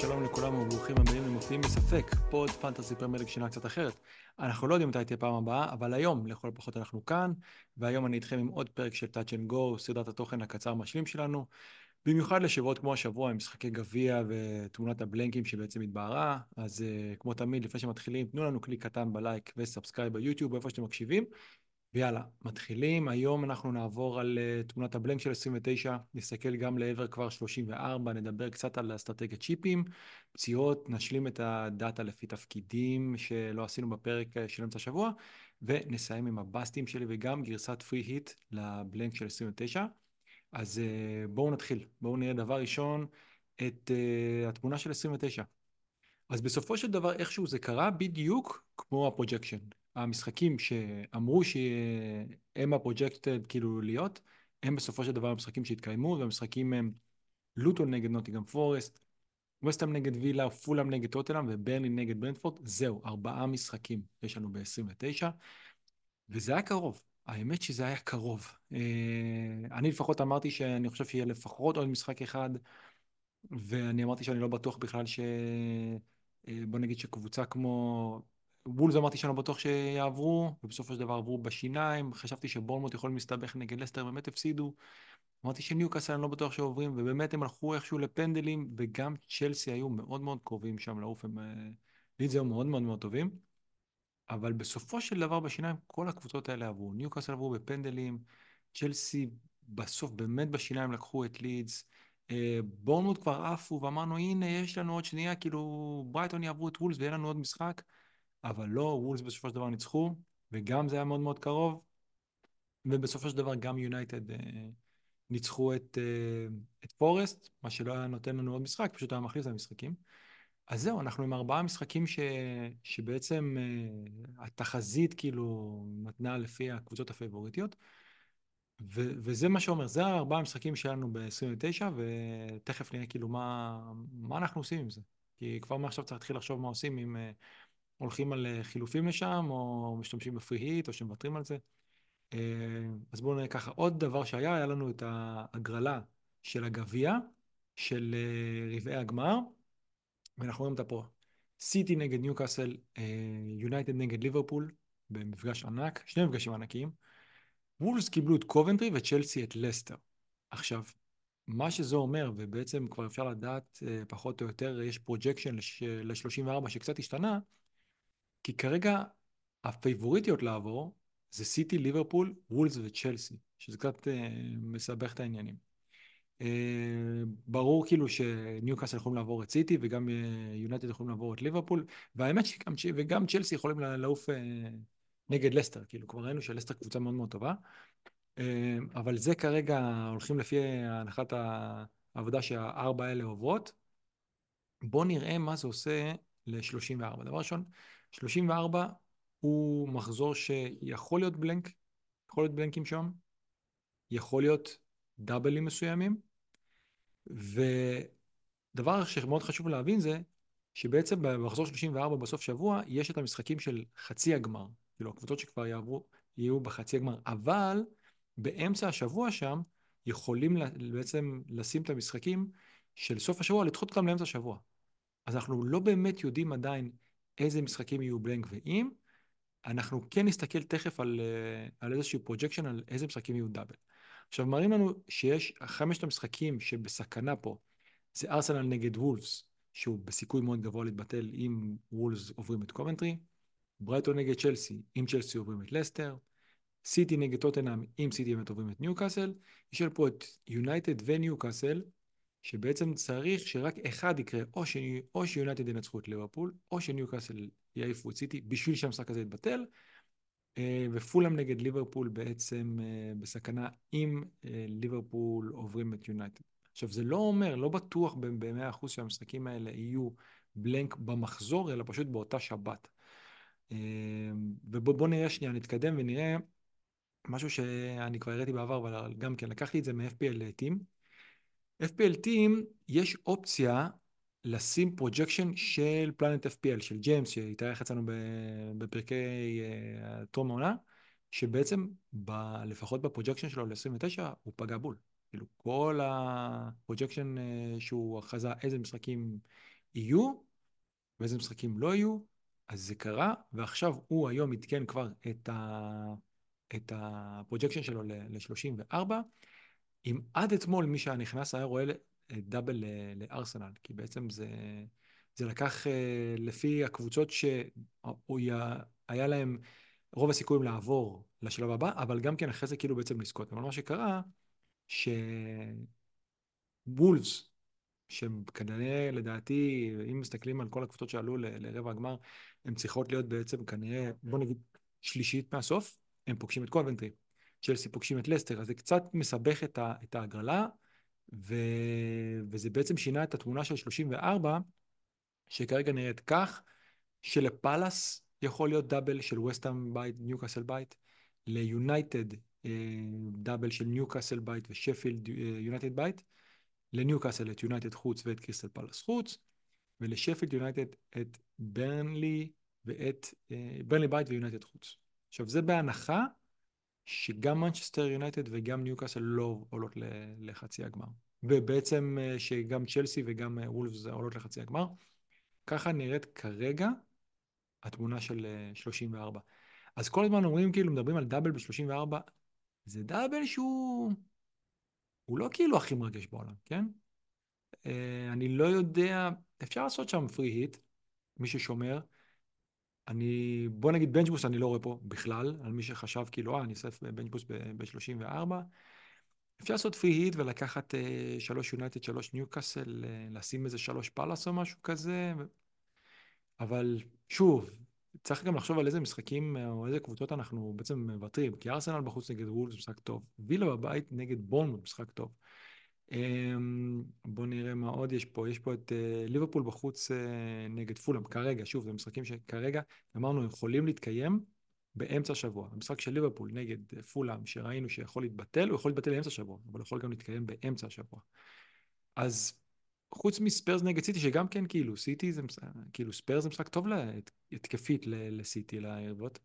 שלום לכולם וברוכים הבאים למופיעים בספק, פוד פנטזי פרמייר ליג שינה קצת אחרת. אנחנו לא יודעים מתי תהיה פעם הבאה, אבל היום לכל הפחות אנחנו כאן, והיום אני איתכם עם עוד פרק של Touch and Go, סדרת התוכן הקצר המשלים שלנו. במיוחד לשבועות כמו השבוע עם משחקי גביע ותמונת ה blank ים שבעצם התבהרה, אז uh, כמו תמיד לפני שמתחילים תנו לנו קליק קטן ב like ו subscribe ביוטיוב איפה שאתם מקשיבים. ויאללה, מתחילים. היום אנחנו נעבור על uh, תמונת ה blank של 29, נסתכל גם לעבר כבר 34, נדבר קצת על אסטרטגיית צ'יפים, פציעות, נשלים את הדאטה לפי תפקידים שלא עשינו בפרק אה, של אמצע השבוע, ונסיים עם ה bus team שלי וגם גרסת free hit ל blank של 29. אז uh, בואו נתחיל. בואו נראה דבר ראשון את התמונה של 29. אז בסופו של דבר איכשהו זה קרה בדיוק כמו ה projection. המשחקים שאמרו שהם ה projected כאילו להיות, הם בסופו של דבר המשחקים שהתקיימו, והמשחקים הם לוטון נגד נוטיגם פורסט, וסטאם נגד וילה, פולאם נגד טוטלאם וברני נגד ברנדפורד, זהו, ארבעה משחקים יש לנו ב-29, וזה היה קרוב. האמת שזה היה קרוב. אה, אני לפחות אמרתי שאני חושב שיהיה לפחות עוד משחק אחד, ואני אמרתי שאני לא בטוח בכלל ש... אה, בוא נגיד שקבוצה כמו... וולס אמרתי שאני לא בטוח שיעברו, ובסופו של דבר עברו בשיניים. חשבתי שבורנמוט יכולים להסתבך נגד לסטר, באמת הפסידו. אמרתי שניוקאסל אני לא בטוח שעוברים, ובאמת הם הלכו איכשהו לפנדלים, וגם צ'לסי היו מאוד מאוד קרובים שם לעוף, הם... לידס היו מאוד מאוד מאוד טובים. אבל בסופו של דבר בשיניים כל הקבוצות האלה עברו. ניוקאסל עברו בפנדלים, צ'לסי בסוף באמת בשיניים לקחו את לידס. אה, בורנמוט כבר עפו ואמרנו הנה יש לנו עוד שנייה כאילו ברייטון יעברו את וולס ויהיה לנו עוד משחק אבל לא, וולס בסופו של דבר ניצחו וגם זה היה מאוד מאוד קרוב ובסופו של דבר גם יונייטד אה, ניצחו את, אה, את פורסט מה שלא היה נותן לנו עוד משחק פשוט היה מחליף את המשחקים אז זהו אנחנו עם ארבעה משחקים ש, שבעצם התחזית כאילו נתנה לפי הקבוצות הפייבוריטיות ו- וזה מה שאומר, זה הארבעה המשחקים שלנו ב-29, ותכף נראה כאילו מה, מה אנחנו עושים עם זה. כי כבר מעכשיו צריך להתחיל לחשוב מה עושים, אם uh, הולכים על uh, חילופים לשם, או משתמשים ב free hit, או שמוותרים על זה. Uh, אז בואו נראה ככה, עוד דבר שהיה, היה לנו את ההגרלה של הגביע, של uh, רבעי הגמר, ואנחנו רואים אותה פה. סיטי נגד ניוקאסל, יונייטד נגד ליברפול, במפגש ענק, שני מפגשים ענקיים. וולס קיבלו את קובנטרי וצ'לסי את לסטר. עכשיו, מה שזה אומר, ובעצם כבר אפשר לדעת אה, פחות או יותר, יש projection ל-34 שקצת השתנה, כי כרגע הפייבוריטיות לעבור זה סיטי, ליברפול, וולס וצ'לסי, שזה קצת אה, מסבך את העניינים. אה, ברור כאילו שניוקאסל יכולים לעבור את סיטי וגם יונייטד יכולים לעבור את ליברפול, והאמת שגם צ'לסי יכולים לעוף נגד לסטר, כאילו כבר ראינו שלסטר קבוצה מאוד מאוד טובה, אה, אבל זה כרגע הולכים לפי הנחת העבודה שהארבע האלה עוברות. בואו נראה מה זה עושה ל-34. דבר ראשון, 34 הוא מחזור שיכול להיות בלנק, יכול להיות בלנקים שם, יכול להיות דאבלים מסוימים, ודבר שמאוד חשוב להבין זה שבעצם במחזור 34 בסוף שבוע יש את המשחקים של חצי הגמר. כאילו הקבוצות שכבר יעברו, יהיו בחצי הגמר, אבל באמצע השבוע שם יכולים בעצם לשים את המשחקים של סוף השבוע, לדחות אותם לאמצע השבוע. אז אנחנו לא באמת יודעים עדיין איזה משחקים יהיו blank ואם, אנחנו כן נסתכל תכף על, אה, על איזשהו projection, על איזה משחקים יהיו double. עכשיו מראים לנו שיש חמשת המשחקים שבסכנה פה, זה ארסנל נגד וולפס, שהוא בסיכוי מאוד גבוה להתבטל אם וולפס עוברים את קובנטרי, ברייטון נגד צ'לסי, אם צ'לסי עוברים את לסטר, סיטי נגד טוטנאם, אם סיטי באמת עוברים את ניוקאסל, יש לנו פה את יונייטד וניוקאסל, שבעצם צריך שרק אחד יקרה, או, ש... או שיונייטד ינצחו את ליברפול, או שניוקאסל יעיפו את סיטי, בשביל שהמשחק הזה יתבטל, אה, ופולאם נגד ליברפול בעצם אה, בסכנה אם אה, ליברפול עוברים את יונייטד. עכשיו זה לא אומר, לא בטוח ב-100% שהמשחקים האלה יהיו blank במחזור, אלא פשוט באותה שבת. ובואו נראה שנייה, נתקדם ונראה משהו שאני כבר הראיתי בעבר, אבל גם כן לקחתי את זה מ-FPL Team. FPL Team יש אופציה לשים projection של Planet FPL, של ג'יימס, שהתארח אצלנו בפרקי אה, טרום העונה, שבעצם ב, לפחות ב projection שלו ל-29 הוא פגע בול. כאילו כל ה projection אה, שהוא הכריז איזה משחקים יהיו, ואיזה משחקים לא יהיו, אז זה קרה, ועכשיו הוא היום עדכן כבר את, ה... את ה projection שלו ל-34. אם עד אתמול מי שהיה נכנס היה רואה double לארסנל, כי בעצם זה, זה לקח אה, לפי הקבוצות שהיה להם רוב הסיכויים לעבור לשלב הבא, אבל גם כן אחרי זה כאילו בעצם לזכות. אבל מה שקרה, שוולפס, שהם כנראה, לדעתי, אם מסתכלים על כל הקבוצות שעלו לרבע הגמר, הן צריכות להיות בעצם כנראה, בוא נגיד, שלישית מהסוף, הם פוגשים את קובנטרי. צ'לסי פוגשים את לסטר, אז זה קצת מסבך את, ה, את ההגרלה, ו, וזה בעצם שינה את התמונה של 34, שכרגע נראית כך, שלפאלאס יכול להיות double של וסטהאם בית, ניוקאסל בית, ליונייטד אה, double של ניוקאסל בית ושפילד יונייטד בית, לניוקאסל את יונייטד חוץ ואת קריסטל פאלאס חוץ, ולשפילד יונייטד את ברנלי ואת אה, ברנלי בית ויונייטד חוץ. עכשיו זה בהנחה שגם מנצ'סטר יונייטד וגם ניוקאסל לא עולות לחצי הגמר. ובעצם אה, שגם צ'לסי וגם וולפס עולות לחצי הגמר. ככה נראית כרגע התמונה של 34. אז כל הזמן אומרים, כאילו, מדברים על double ב-34, זה double שהוא... הוא לא כאילו הכי מרגש בעולם, כן? אני לא יודע, אפשר לעשות שם free hit, מי ששומר. אני, בוא נגיד bench boost אני לא רואה פה בכלל, על מי שחשב כאילו, אה, אני אעשה bench boost ב-34. אפשר לעשות free hit ולקחת אה, שלוש יונייטד, שלוש ניוקאסל, אה, לשים איזה שלוש פאלאס או משהו כזה, אבל שוב, צריך גם לחשוב על איזה משחקים אה, או איזה קבוצות אנחנו בעצם מוותרים, כי ארסנל בחוץ נגד וולס משחק טוב, וילה בבית נגד בורנמוט משחק טוב. אמ, בואו נראה מה עוד יש פה, יש פה את אה, ליברפול בחוץ אה, נגד פולאם, כרגע, שוב, זה משחקים שכרגע אמרנו יכולים להתקיים באמצע השבוע. המשחק של ליברפול נגד פולאם, שראינו שיכול להתבטל, הוא יכול להתבטל באמצע השבוע, אבל יכול גם להתקיים באמצע השבוע. אז חוץ מספרס נגד סיטי, שגם כן כאילו, סיטי זה, כאילו ספרס זה משחק טוב התקפית לסיטי, לערבות.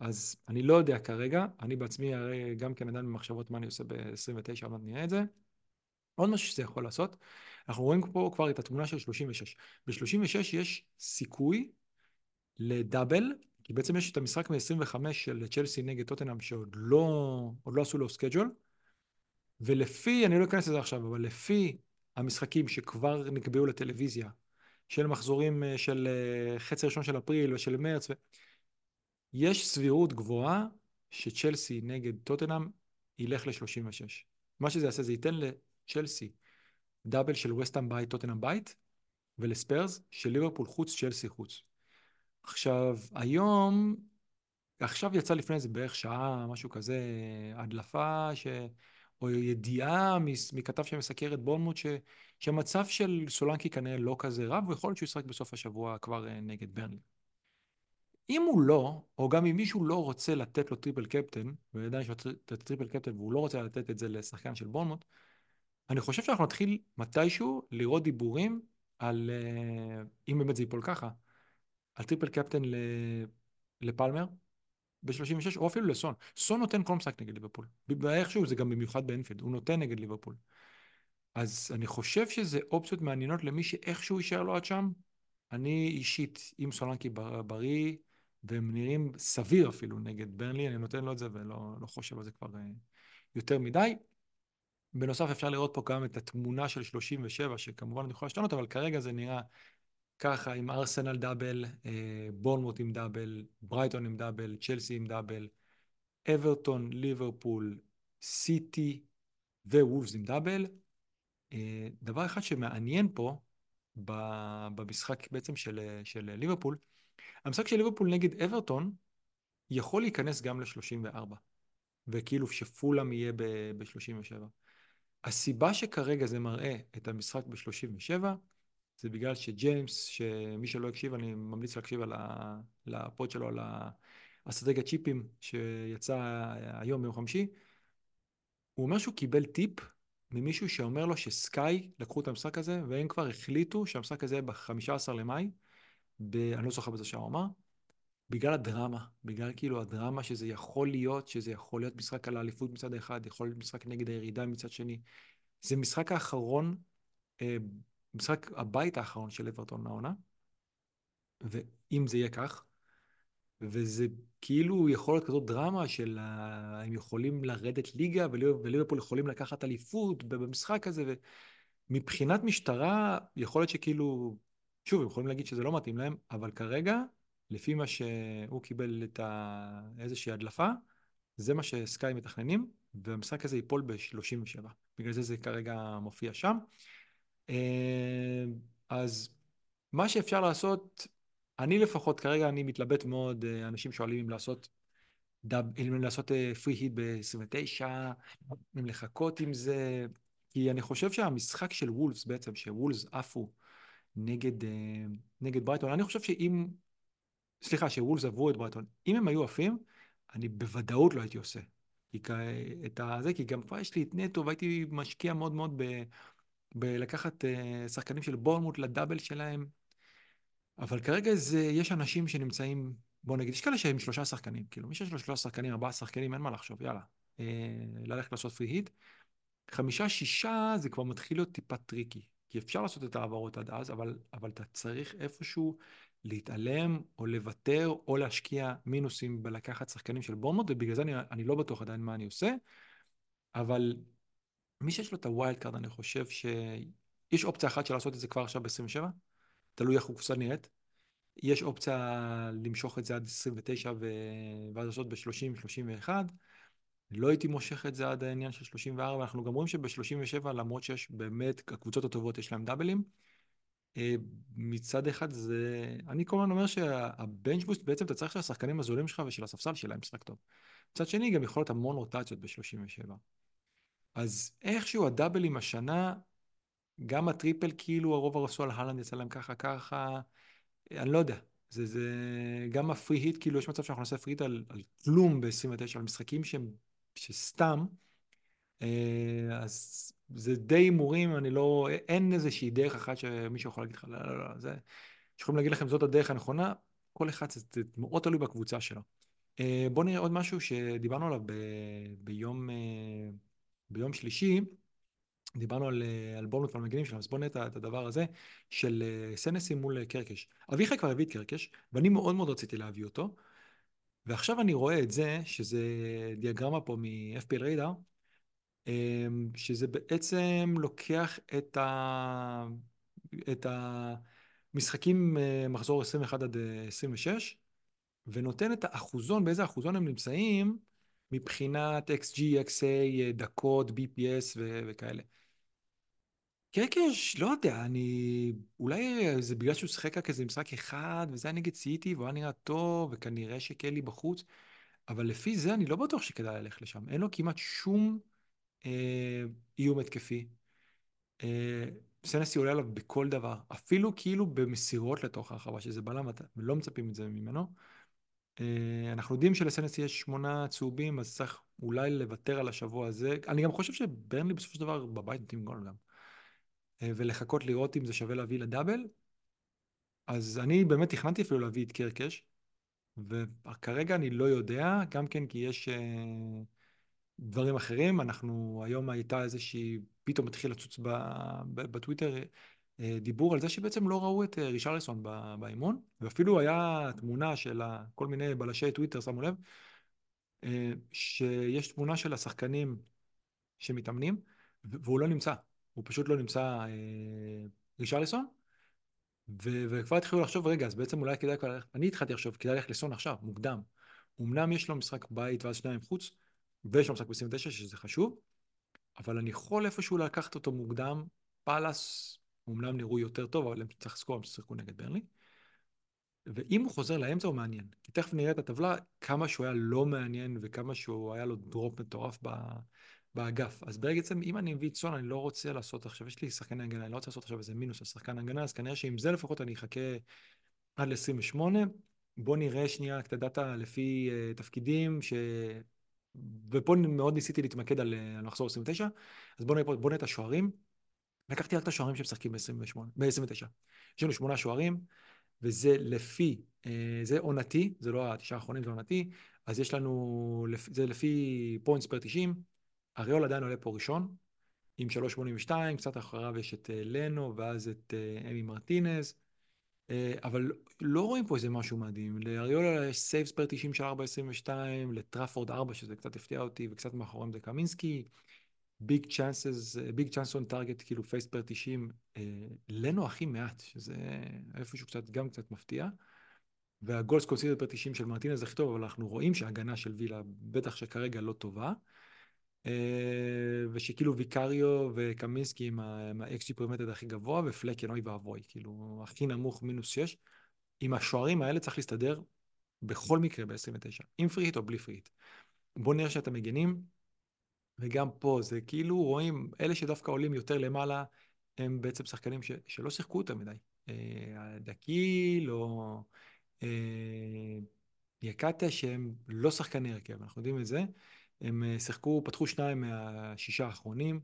אז אני לא יודע כרגע, אני בעצמי הרי גם כן עדיין במחשבות מה אני עושה ב-29, עוד נראה את זה. עוד משהו שזה יכול לעשות, אנחנו רואים פה כבר את התמונה של 36. ב-36 יש סיכוי ל double, כי בעצם יש את המשחק מ-25 של צ'לסי נגד טוטנאם שעוד לא, לא עשו לו schedule, ולפי, אני לא אכנס לזה עכשיו, אבל לפי המשחקים שכבר נקבעו לטלוויזיה, של מחזורים אה, של אה, חצי ראשון של אפריל ושל מרץ, ו... יש סבירות גבוהה שצ'לסי נגד טוטנאם ילך ל-36. מה שזה יעשה זה ייתן לצ'לסי דאבל של וסטהאם בית, טוטנאם בית, ולספיירס של ליברפול חוץ, צ'לסי חוץ. עכשיו, היום, עכשיו יצא לפני איזה בערך שעה, משהו כזה, הדלפה ש... או ידיעה מכתב שמסקר את בורנמות', ש, שהמצב של סולנקי כנראה לא כזה רע, ויכול להיות שהוא ישחק בסוף השבוע כבר אה, נגד ברנלי. אם הוא לא, או גם אם מישהו לא רוצה לתת לו triple captain, ועדיין לו triple captain והוא לא רוצה לתת את זה לשחקן של בורנמות', אני חושב שאנחנו נתחיל מתישהו לראות דיבורים על, אה, אם באמת זה ייפול ככה, על triple captain לפלמר, ב-36, או אפילו לסון. סון נותן כל משחק נגד ליברפול. איכשהו זה גם במיוחד באנפילד, הוא נותן נגד ליברפול. אז אני חושב שזה אופציות מעניינות למי שאיכשהו יישאר לו עד שם. אני אישית, עם סולנקי בריא, והם נראים סביר אפילו נגד ברנלי, אני נותן לו את זה ולא לא חושב על זה כבר אה, יותר מדי. בנוסף אפשר לראות פה גם את התמונה של 37, שכמובן אני יכול להשתנות, אבל כרגע זה נראה ככה עם ארסנל double, אה, בורנמות' עם double, ברייטון עם double, צ'לסי עם double, אברטון, ליברפול, סיטי ווולפס עם double. אה, דבר אחד שמעניין פה במשחק בעצם של, של ליברפול, המשחק של ליברפול נגד אברטון יכול להיכנס גם ל-34, וכאילו שפולאם יהיה ב-37. הסיבה שכרגע זה מראה את המשחק ב-37, זה בגלל שג'יימס, שמי שלא הקשיב, אני ממליץ להקשיב על ה pod שלו, על האסטרטגיית צ'יפים שיצא היום ביום חמישי, הוא אומר שהוא קיבל טיפ ממישהו שאומר לו שסקאי לקחו את המשחק הזה, והם כבר החליטו שהמשחק הזה יהיה ב-15 למאי, ב... אני לא זוכר בזה שעה הוא אמר, בגלל הדרמה, בגלל כאילו הדרמה שזה יכול להיות, שזה יכול להיות משחק על האליפות מצד אחד, יכול להיות משחק נגד הירידה מצד שני. זה משחק האחרון אה, משחק הבית האחרון של אברטון העונה, ואם זה יהיה כך, וזה כאילו יכול להיות כזאת דרמה של הם יכולים לרדת ליגה וליברפול יכולים לקחת אליפות במשחק הזה, ומבחינת משטרה יכול להיות שכאילו, שוב, הם יכולים להגיד שזה לא מתאים להם, אבל כרגע, לפי מה שהוא קיבל את ה... איזושהי הדלפה, זה מה שסקאי מתכננים, והמשחק הזה ייפול ב-37. בגלל זה זה כרגע מופיע שם. אה, אז מה שאפשר לעשות, אני לפחות כרגע אני מתלבט מאוד, אה, אנשים שואלים אם לעשות דאב, אם לעשות פרי היט ב-29, אם לחכות עם זה, כי אני חושב שהמשחק של וולפס בעצם, שוולפס עפו נגד, אה, נגד ברייטון, אני חושב שאם, סליחה, שוולבס עברו את ברייטון, אם הם היו עפים, אני בוודאות לא הייתי עושה. כי, את הזה, כי גם כבר יש לי את נטו והייתי משקיע מאוד מאוד ב, בלקחת uh, שחקנים של בורנמוט לדאבל שלהם. אבל כרגע זה, יש אנשים שנמצאים, בוא נגיד, יש כאלה שהם שלושה שחקנים, כאילו מי שיש לו שלושה שחקנים, ארבעה שחקנים, אין מה לחשוב, יאללה, uh, ללכת לעשות free hit. חמישה, שישה, זה כבר מתחיל להיות טיפה טריקי, כי אפשר לעשות את ההעברות עד אז, אבל, אבל אתה צריך איפשהו להתעלם או לוותר או להשקיע מינוסים בלקחת שחקנים של בורנמוט, ובגלל זה אני, אני לא בטוח עדיין מה אני עושה, אבל מי שיש לו את ה wild card, אני חושב שיש אופציה אחת של לעשות את זה כבר עכשיו ב-27, תלוי איך הקופסה נראית. יש אופציה למשוך את זה עד 29 ו... ואז לעשות ב-30, 31. לא הייתי מושך את זה עד העניין של 34, אנחנו גם רואים שב-37, למרות שיש באמת, הקבוצות הטובות יש להם דאבלים, מצד אחד זה, אני כל הזמן אומר שהבנץ' בוסט בעצם אתה צריך שהשחקנים הזולים שלך ושל הספסל שלהם משחק טוב. מצד שני גם יכול להיות המון רוטציות ב-37. אז איכשהו הדאבלים השנה, גם הטריפל כאילו הרוב הרסו על הלנד יצא להם ככה ככה, אני לא יודע. זה, זה גם הפרי היט, כאילו יש מצב שאנחנו נעשה פרי היט על, על כלום ב-29, על משחקים שהם, שסתם, אה, אז זה די הימורים, אני לא, אין איזושהי דרך אחת שמישהו יכול להגיד לך, לא, לא, לא, זה, שיכולים להגיד לכם זאת הדרך הנכונה, כל אחד זה, זה מאוד תלוי בקבוצה שלו. אה, בואו נראה עוד משהו שדיברנו עליו ב, ביום, אה, ביום שלישי, דיברנו על, על בורנות ועל מגנים שלנו, אז בואו נראה את הדבר הזה של סנסי מול קרקש. אביחי כבר הביא את קרקש, ואני מאוד מאוד רציתי להביא אותו, ועכשיו אני רואה את זה, שזה דיאגרמה פה מ-FPL ריידר, שזה בעצם לוקח את, ה... את המשחקים אה, מחזור 21 עד 26 ונותן את האחוזון, באיזה אחוזון הם נמצאים מבחינת XG, XA, דקות, BPS ו... וכאלה. קרקש, לא יודע, אני... אולי זה בגלל שהוא שיחק רק איזה משחק אחד, וזה היה נגד סיטי, והוא היה נראה טוב, וכנראה שקלי בחוץ, אבל לפי זה אני לא בטוח שכדאי ללכת לשם. אין לו כמעט שום אה, איום התקפי. אה, סנסי עולה עליו בכל דבר, אפילו כאילו במסירות לתוך הרחבה, שזה בלם, ולא מצפים את זה ממנו. אה, אנחנו יודעים שלסנסי יש שמונה צהובים, אז צריך אולי לוותר על השבוע הזה. אני גם חושב שברנלי בסופו של דבר בבית נותנים גול גם. ולחכות לראות אם זה שווה להביא לדאבל. אז אני באמת תכננתי אפילו להביא את קרקש, וכרגע אני לא יודע, גם כן כי יש... דברים אחרים. אנחנו, היום הייתה איזושהי, פתאום התחיל לצוץ בטוויטר אה, דיבור על זה שבעצם לא ראו את אה, רישרלסון באימון, ואפילו היה תמונה של כל מיני בלשי טוויטר, שמו לב, אה, שיש תמונה של השחקנים שמתאמנים, והוא לא נמצא, הוא פשוט לא נמצא רישרלסון, וכבר התחילו לחשוב, רגע, אז בעצם אולי כדאי, אני התחלתי לחשוב, כדאי ללכת לסון עכשיו, מוקדם. אמנם יש לו משחק בית ואז שניים חוץ, ויש לו משחק ב-29 שזה חשוב, אבל אני יכול איפשהו לקחת אותו מוקדם. פאלאס אומנם נראו יותר טוב, אבל הם צריך לזכור, הם שיחקו נגד ברלי. ואם הוא חוזר לאמצע הוא מעניין. כי תכף נראה את הטבלה, כמה שהוא היה לא מעניין וכמה שהוא היה לו דרופ מטורף באגף. אז בעצם אם אני מביא את סון, אני לא רוצה לעשות עכשיו, יש לי שחקן הגנה, אני לא רוצה לעשות עכשיו איזה מינוס על שחקן הגנה, אז כנראה שעם זה לפחות אני אחכה עד ל-28. בוא נראה שנייה את ה data לפי uh, תפקידים, ש... ופה מאוד ניסיתי להתמקד על, אה, על מחזור 29, אז בואו נראה, בוא נראה את השוערים. לקחתי רק את השוערים שמשחקים ב-28, ב-29. יש לנו שמונה שוערים, וזה לפי, אה, זה עונתי, זה לא התשעה האחרונים, זה עונתי, אז יש לנו, זה לפי points per 90, אריולה עדיין עולה פה ראשון, עם 3.82, קצת אחריו יש את אה, לנו, ואז את אמי מרטינז. אה, אבל לא רואים פה איזה משהו מדהים. לאריולה יש saves per 90 של 4.22, לטראפורד 4, שזה קצת הפתיע אותי, וקצת מאחוריהם זה קמינסקי. big chances, big chance on target, כאילו faced per 90, לנו הכי מעט, שזה איפשהו קצת, גם קצת מפתיע. וה goals conceded per 90 של מרטינז הכי טוב, אבל אנחנו רואים שההגנה של וילה, בטח שכרגע לא טובה. אה, ושכאילו ויקאריו וקמינסקי עם ה-XG prevented הכי גבוה, ופלקן אוי ואבוי, כאילו הכי נמוך מינוס 6. עם השוערים האלה צריך להסתדר בכל מקרה ב-29, עם פריט או בלי פריט. בוא נראה שאתם מגנים, וגם פה זה כאילו רואים, אלה שדווקא עולים יותר למעלה, הם בעצם שחקנים ש, שלא שיחקו יותר מדי. אה, דקיל או אה, יקטה שהם לא שחקני הרכב, אנחנו יודעים את זה. הם אה, שיחקו, פתחו שניים מהשישה האחרונים.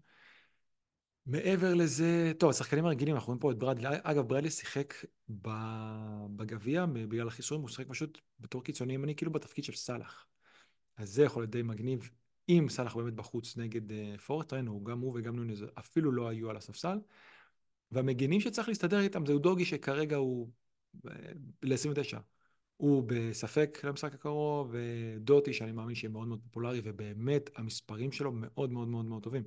מעבר לזה, טוב, השחקנים הרגילים, אנחנו רואים פה את ברדלי. אגב, ברדלי שיחק בגביע בגלל החיסורים, הוא שיחק פשוט בתור קיצוני ימני, כאילו בתפקיד של סאלח. אז זה יכול להיות די מגניב, אם סאלח באמת בחוץ נגד uh, פורט, ראינו, גם הוא וגם נוניז אפילו לא היו על הספסל. והמגינים שצריך להסתדר איתם זה דוגי שכרגע הוא אה, ל-29. הוא בספק למשחק הקרוב, ודוטי, שאני מאמין שיהיה מאוד מאוד פופולרי, ובאמת המספרים שלו מאוד מאוד מאוד מאוד טובים.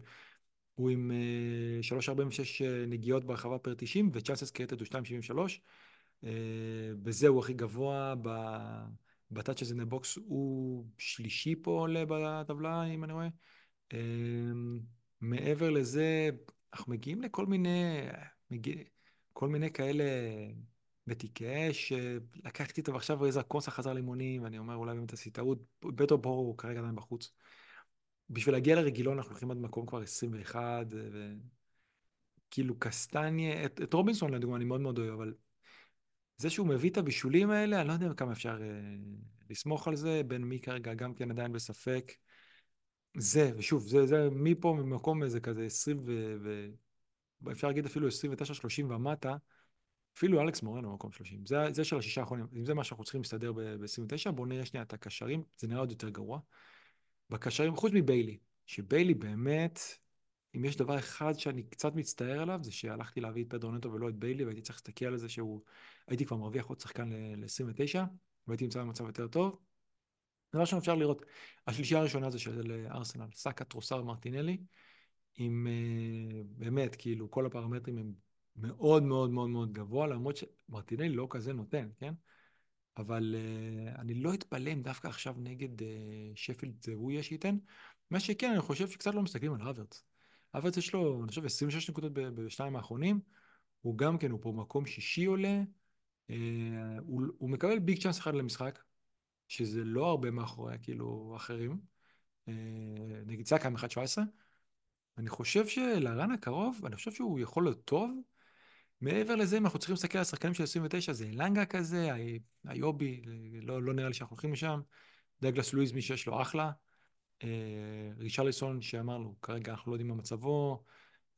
הוא עם 3.46 אה, נגיעות ברחבה פר 90, וצ'אנסס קריטד הוא 2.73. בזה הוא הכי גבוה, בטאצ' הזה נבוקס הוא שלישי פה עולה בטבלה, אם אני רואה. אה, מעבר לזה, אנחנו מגיעים לכל מיני, מגיע, כל מיני כאלה בתיקי אש, לקחתי אותו ועכשיו איזה קונסה חזר לאימונים, ואני אומר אולי באמת עשית טעות, בטו בור הוא כרגע עדיין בחוץ. בשביל להגיע לרגילון אנחנו הולכים עד מקום כבר 21, וכאילו קסטניה, את, את רובינסון לדוגמה אני מאוד מאוד אוהב, אבל זה שהוא מביא את הבישולים האלה, אני לא יודע כמה אפשר אה, לסמוך על זה, בין מי כרגע גם כן עדיין בספק. זה, ושוב, זה, זה מפה ממקום איזה כזה 20 ו... ו... אפשר להגיד אפילו 29-30 ומטה, אפילו אלכס מורנו במקום 30. זה, זה של השישה האחרונים. אם זה מה שאנחנו צריכים להסתדר ב-29, בואו נראה שנייה את הקשרים, זה נראה עוד יותר גרוע. בקשרים, חוץ מביילי, שביילי באמת, אם יש דבר אחד שאני קצת מצטער עליו, זה שהלכתי להביא את פדרו נטו ולא את ביילי, והייתי צריך להסתכל על זה שהוא, הייתי כבר מרוויח עוד שחקן ל-29, והייתי נמצא במצב יותר טוב. דבר ראשון אפשר לראות, השלישייה הראשונה זה של ארסנל, סאקה, טרוסר, מרטינלי, עם uh, באמת, כאילו, כל הפרמטרים הם מאוד מאוד מאוד מאוד גבוה, למרות שמרטינלי לא כזה נותן, כן? אבל uh, אני לא אתפלא אם דווקא עכשיו נגד uh, שפילד זה הוא יהיה שייתן. מה שכן, אני חושב שקצת לא מסתכלים על אברץ. אברץ יש לו, אני חושב, 26 נקודות בשניים האחרונים. הוא גם כן, הוא פה מקום שישי עולה. Uh, הוא, הוא מקבל ביג צ'אנס אחד למשחק, שזה לא הרבה מאחורי, כאילו, אחרים. Uh, נגיד סאקה עם 1.17. אני חושב שלרן הקרוב, אני חושב שהוא יכול להיות טוב. מעבר לזה, אם אנחנו צריכים להסתכל על השחקנים של 29, זה אלנגה כזה, איובי, לא, לא נראה לי שאנחנו הולכים לשם. דגלס לואיז, מי שיש לו אחלה. אה, רישרליסון, שאמרנו, כרגע אנחנו לא יודעים מה מצבו.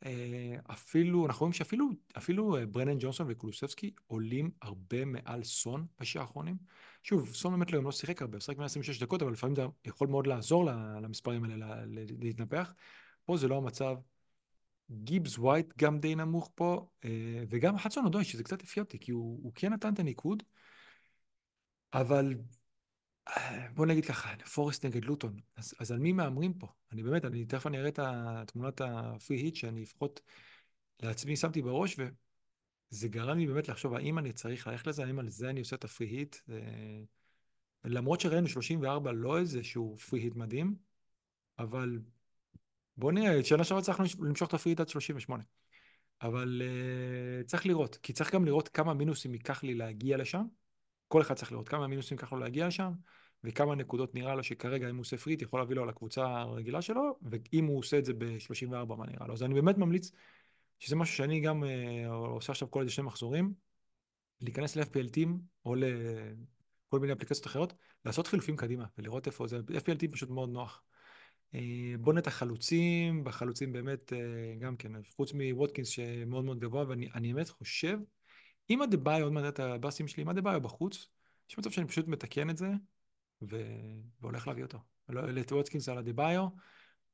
אה, אפילו, אנחנו רואים שאפילו אפילו אה, ברנן ג'ונסון וקולוסבסקי עולים הרבה מעל סון בשעה האחרונים. שוב, סון באמת לא שיחק הרבה, שיחק 126 דקות, אבל לפעמים זה יכול מאוד לעזור למספרים האלה להתנפח. פה זה לא המצב. גיבס ווייט גם די נמוך פה, אה, וגם חדסון אודוי, שזה קצת הפתיע אותי, כי הוא, הוא כן נתן את הניקוד, אבל אה, בוא נגיד ככה, פורסט נגד לוטון, אז, אז על מי מהמרים פה? אני באמת, אני תכף אני אראה את תמונת הפרי היט שאני לפחות לעצמי שמתי בראש, וזה גרם לי באמת לחשוב האם אני צריך ללכת לזה, האם על זה אני עושה את הפרי היט. למרות שראינו 34 לא איזשהו פרי היט מדהים, אבל בוא נראה, שנה שעברה הצלחנו למשוך את הפריט עד 38. אבל uh, צריך לראות, כי צריך גם לראות כמה מינוסים ייקח לי להגיע לשם. כל אחד צריך לראות כמה מינוסים ייקח לו להגיע לשם, וכמה נקודות נראה לו שכרגע אם הוא עושה פריט יכול להביא לו על הקבוצה הרגילה שלו, ואם הוא עושה את זה ב-34 מה נראה לו. אז אני באמת ממליץ, שזה משהו שאני גם uh, עושה עכשיו כל איזה שני מחזורים, להיכנס ל-FPL Team או לכל מיני אפליקציות אחרות, לעשות חילופים קדימה ולראות איפה זה, FPL Team פשוט מאוד נוח. אה, בוא נתח חלוצים, בחלוצים באמת אה, גם כן, חוץ מווטקינס שמאוד מאוד גבוה, ואני באמת חושב, אם הדה-ביו, עוד מעט את הבאסים שלי, אם הדה-ביו בחוץ, יש מצב שאני פשוט מתקן את זה, ו... והולך להביא אותו. לא, את ווטקינס על הדה-ביו,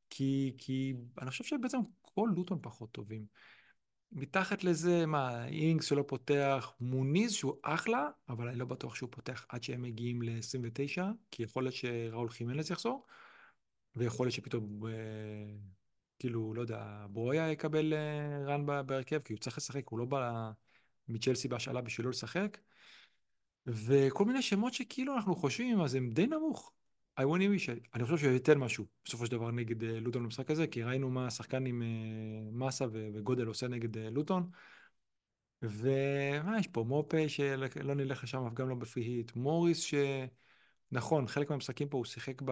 כי, כי אני חושב שבעצם פה לוטון פחות טובים. מתחת לזה, מה, אינגס שלא פותח, מוניז שהוא אחלה, אבל אני לא בטוח שהוא פותח עד שהם מגיעים ל-29, כי יכול להיות שראול חימנס יחזור, ויכול להיות שפתאום, אה, כאילו, לא יודע, ברויה יקבל אה, רן בהרכב, כי הוא צריך לשחק, הוא לא בא מצ'לסי בהשאלה בשביל לא לשחק. וכל מיני שמות שכאילו אנחנו חושבים, אז הם די נמוך. To אני חושב שהוא ייתן משהו בסופו של דבר נגד אה, לוטון במשחק הזה, כי ראינו מה השחקן עם אה, מסה וגודל עושה נגד אה, לוטון. ומה יש פה? מופה שלא נלך לשם אף גם לא בפי היט. מוריס שנכון, חלק מהמשחקים פה הוא שיחק ב...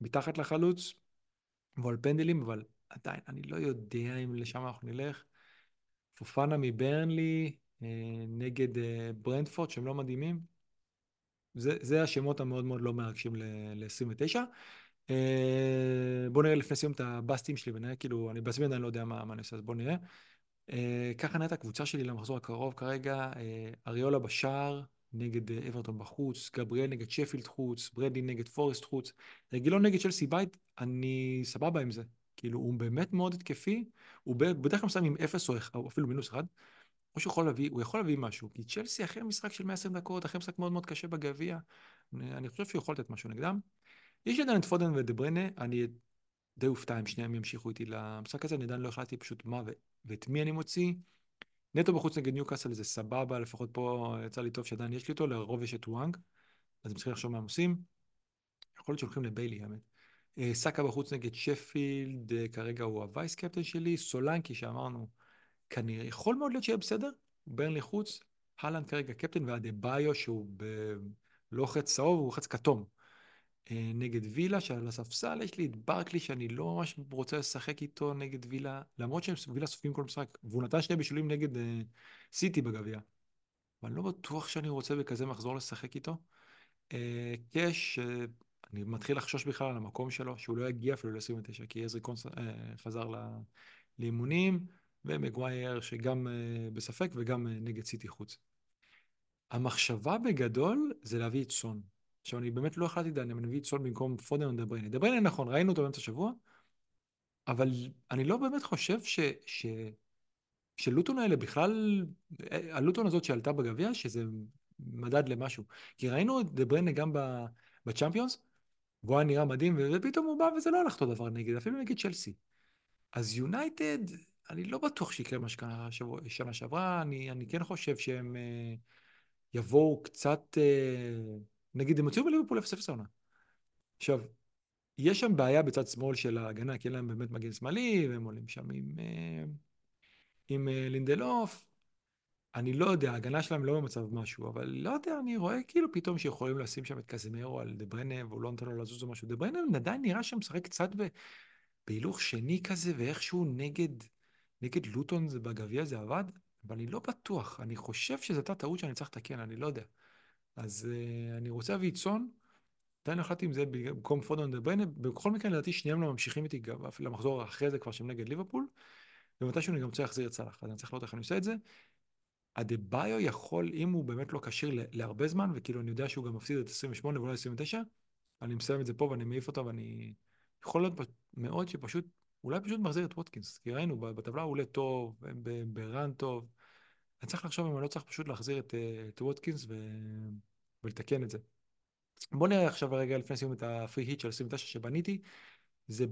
מתחת לחלוץ, ועל פנדלים, אבל עדיין, אני לא יודע אם לשם אנחנו נלך. פופנה מברנלי נגד ברנדפורד, שהם לא מדהימים. זה, זה השמות המאוד מאוד לא מרגשים ל-29. Uh, בואו נראה לפני סיום את הבאסטים שלי ונראה כאילו, אני בעצמי עדיין לא יודע מה, מה אני עושה, אז בואו נראה. ככה נראית הקבוצה שלי למחזור הקרוב כרגע, אריולה בשער נגד uh, אברטון בחוץ, גבריאל נגד שפילד חוץ, ברדי נגד פורסט חוץ, רגילון נגד צ'לסי בית, אני סבבה עם זה. כאילו, הוא באמת מאוד התקפי, הוא בדרך כלל מסיים עם אפס או אפילו מינוס אחד. או שהוא יכול להביא, הוא יכול להביא משהו, כי צ'לסי אחרי משחק של 120 דקות, אחרי משחק מאוד מאוד קשה בגביע, אני חושב שהוא יכול לתת משהו נגדם. יש עדיין את פודן ודבריינה, אני די אופתע אם שניהם ימשיכו איתי למשחק הזה, אני עדיין לא החלטתי פשוט מה ואת מי אני מוציא. נטו בחוץ נגד ניוקאסל זה סבבה, לפחות פה יצא לי טוב שעדיין יש לי אותו, לרוב יש את וואנג, אז הם צריכים לחשוב מה הם עושים. יכול להיות שהולכים לביילי, האמת. אה, סאקה בחוץ נגד שפילד, אה, כרגע הוא הווייס קפטן שלי, סולנקי שאמרנו, כנראה, יכול מאוד להיות שיהיה בסדר, ברנלי חוץ, הלנד כרגע קפטן, והדה ביו שהוא ב... לא חץ צהוב, הוא חץ כתום. אה, נגד וילה, שעל הספסל יש לי את ברקלי, שאני לא ממש רוצה לשחק איתו נגד וילה, למרות שהם וילה סופים כל משחק, והוא נתן שני בישולים נגד uh, סיטי בגביע. אבל אני לא בטוח שאני רוצה בכזה מחזור לשחק איתו. Uh, קאש, uh, אני מתחיל לחשוש בכלל על המקום שלו, שהוא לא יגיע אפילו ל-29, כי עזרי קונסה uh, חזר לאימונים. ומגווייר שגם uh, בספק וגם uh, נגד סיטי חוץ. המחשבה בגדול זה להביא את סון. עכשיו, אני באמת לא החלטתי דן, אני מביא את סון במקום פודן או דה בריינה. דה בריינה נכון, ראינו אותו באמצע השבוע, אבל אני לא באמת חושב ש... ש... שלוטון האלה בכלל, הלוטון הזאת שעלתה בגביע, שזה מדד למשהו. כי ראינו את דבריינה גם בצ'אמפיונס, והוא היה נראה מדהים, ופתאום הוא בא וזה לא הלך אותו דבר נגד, אפילו נגד צ'לסי. אז יונייטד, אני לא בטוח שיקרה מה שקרה שנה שעברה, אני, אני כן חושב שהם uh, יבואו קצת, uh, נגיד הם הוציאו בליברפול 0-0 העונה. עכשיו, יש שם בעיה בצד שמאל של ההגנה, כי אין להם באמת מגן שמאלי, והם עולים שם עם, uh, עם uh, לינדלוף. אני לא יודע, ההגנה שלהם לא במצב משהו, אבל לא יודע, אני רואה כאילו פתאום שיכולים לשים שם את קזימרו על דה ברנה, והוא לא נותן לו לזוז או משהו. דה ברנה עדיין נראה שם משחק קצת בהילוך שני כזה, ואיכשהו נגד... נגד לוטון בגביע זה עבד, אבל אני לא בטוח. אני חושב שזו הייתה טעות שאני צריך לתקן, אני לא יודע. אז uh, אני רוצה להביא את סון, עדיין החלטתי אם זה במקום פודון דה בריינה, בכל מקרה לדעתי שניהם לא ממשיכים איתי גם למחזור אחרי זה כבר שהם נגד ליברפול, ומתישהו אני גם רוצה להחזיר את סאלח, אז אני צריך לראות איך אני עושה את זה. הדה ביו יכול, אם הוא באמת לא כשיר להרבה זמן, וכאילו אני יודע שהוא גם מפסיד את 28 ואולי 29, אני מסיים את זה פה ואני מעיף אותו ואני... יכול להיות מאוד שפשוט אולי פשוט מחזיר את ווטקינס, כי ראינו, בטבלה הוא עולה טוב, ברן טוב. אני צריך לחשוב אם אני לא צריך פשוט להחזיר את, אה, את ווטקינס ו... ולתקן את זה. בוא נראה עכשיו רגע לפני סיום את הפרי היט של 29 שבניתי. זה,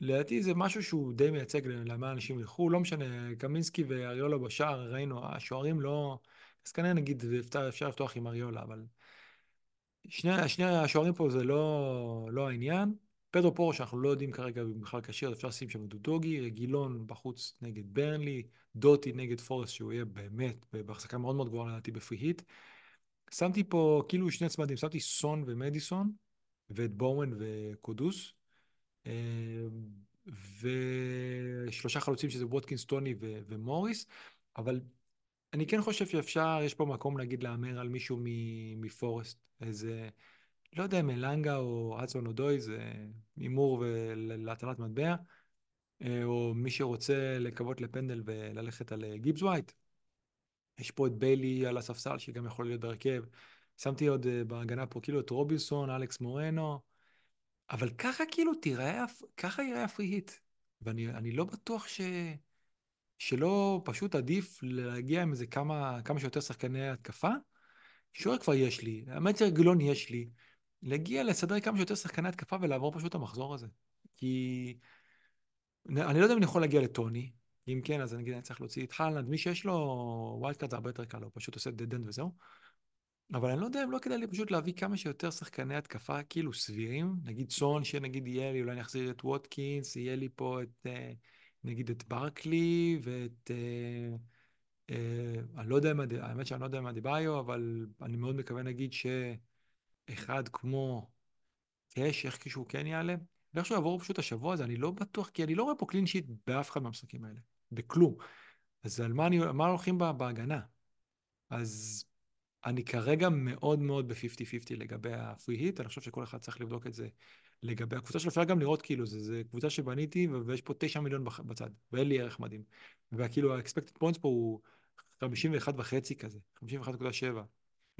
לדעתי זה משהו שהוא די מייצג למה אנשים ילכו, לא משנה, קמינסקי ואריולה בשער, ראינו, השוערים לא... אז כנראה נגיד אפשר לפתוח עם אריולה, אבל שני, שני השוערים פה זה לא, לא העניין. פדרו פורו שאנחנו לא יודעים כרגע אם בכלל כשיר, אפשר לשים שם דודוגי, רגילון בחוץ נגד ברנלי, דוטי נגד פורסט שהוא יהיה באמת בהחזקה מאוד מאוד גבוהה לדעתי בפרי היט. שמתי פה כאילו שני צמדים, שמתי סון ומדיסון ואת בורמן וקודוס. אה, ושלושה חלוצים שזה ווטקינס, טוני ו- ומוריס, אבל אני כן חושב שאפשר, יש פה מקום להגיד להמר על מישהו מפורסט, איזה... לא יודע אם אלנגה או אצון או דוי זה הימור להטלת מטבע, אה, או מי שרוצה לקוות לפנדל וללכת על אה, גיבס ווייט. יש פה את ביילי על הספסל שגם יכול להיות בהרכב. שמתי עוד אה, בהגנה פה כאילו את רובינסון, אלכס מורנו, אבל ככה כאילו תיראה, ככה ייראה הפרי היט. ואני לא בטוח ש... שלא פשוט עדיף להגיע עם איזה כמה, כמה שיותר שחקני התקפה. שוער כבר יש לי, האמת גילון יש לי. להגיע לסדר כמה שיותר שחקני התקפה ולעבור פשוט את המחזור הזה. כי אני לא יודע אם אני יכול להגיע לטוני, אם כן, אז אני אגיד, אני צריך להוציא את הלאנד, מי שיש לו wild card זה הרבה יותר קל, הוא פשוט עושה dead end וזהו. אבל אני לא יודע אם לא כדאי לי פשוט להביא כמה שיותר שחקני התקפה כאילו סבירים, נגיד סון שנגיד יהיה לי, אולי אני אחזיר את ווטקינס, יהיה לי פה את, אה, נגיד את ברקלי ואת, אה, אה, אני לא יודע מה, האמת שאני לא יודע מה דיבאיו, אבל אני מאוד מקווה נגיד שאחד כמו קאש, איך כשהוא כן יעלה, ואיכשהו יעבור פשוט השבוע הזה, אני לא בטוח, כי אני לא רואה פה קלין שיט באף אחד מהמשחקים האלה, בכלום. אז על מה, אני, מה הולכים בהגנה? אז אני כרגע מאוד מאוד ב-50-50 לגבי הפרי היט, אני חושב שכל אחד צריך לבדוק את זה לגבי הקבוצה שלו. אפשר גם לראות כאילו, זו קבוצה שבניתי ויש פה 9 מיליון בצד, ואין לי ערך מדהים. וכאילו ה-expected points פה הוא 51 וחצי כזה, 51.7.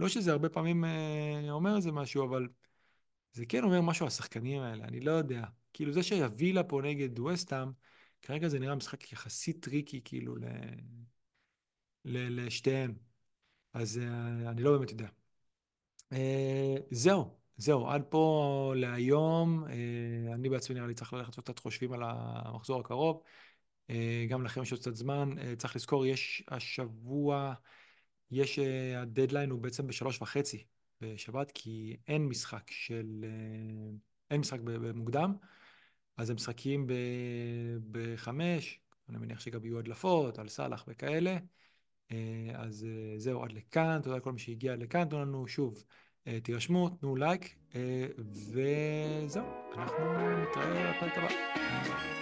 לא שזה הרבה פעמים אה, אומר איזה משהו, אבל זה כן אומר משהו על השחקנים האלה, אני לא יודע. כאילו זה שיבילה פה נגד ווסטהאם, כרגע זה נראה משחק יחסית טריקי כאילו ל... ל... לשתיהם. אז uh, אני לא באמת יודע. Uh, זהו, זהו, עד פה להיום. אני בעצמי נראה לי צריך ללכת קצת חושבים על המחזור הקרוב. גם לכם יש עוד קצת זמן. צריך לזכור, יש השבוע, יש, uh, הדדליין הוא בעצם בשלוש וחצי בשבת, כי אין משחק של... Uh, אין משחק במוקדם, אז הם משחקים בחמש, אני מניח שגם יהיו הדלפות על סאלח וכאלה. אה, אז אה, זהו, עד לכאן, תודה לכל מי שהגיע לכאן, תנו לנו שוב, אה, תירשמו, תנו לייק, וזהו, אנחנו נתראה בפרק הבא.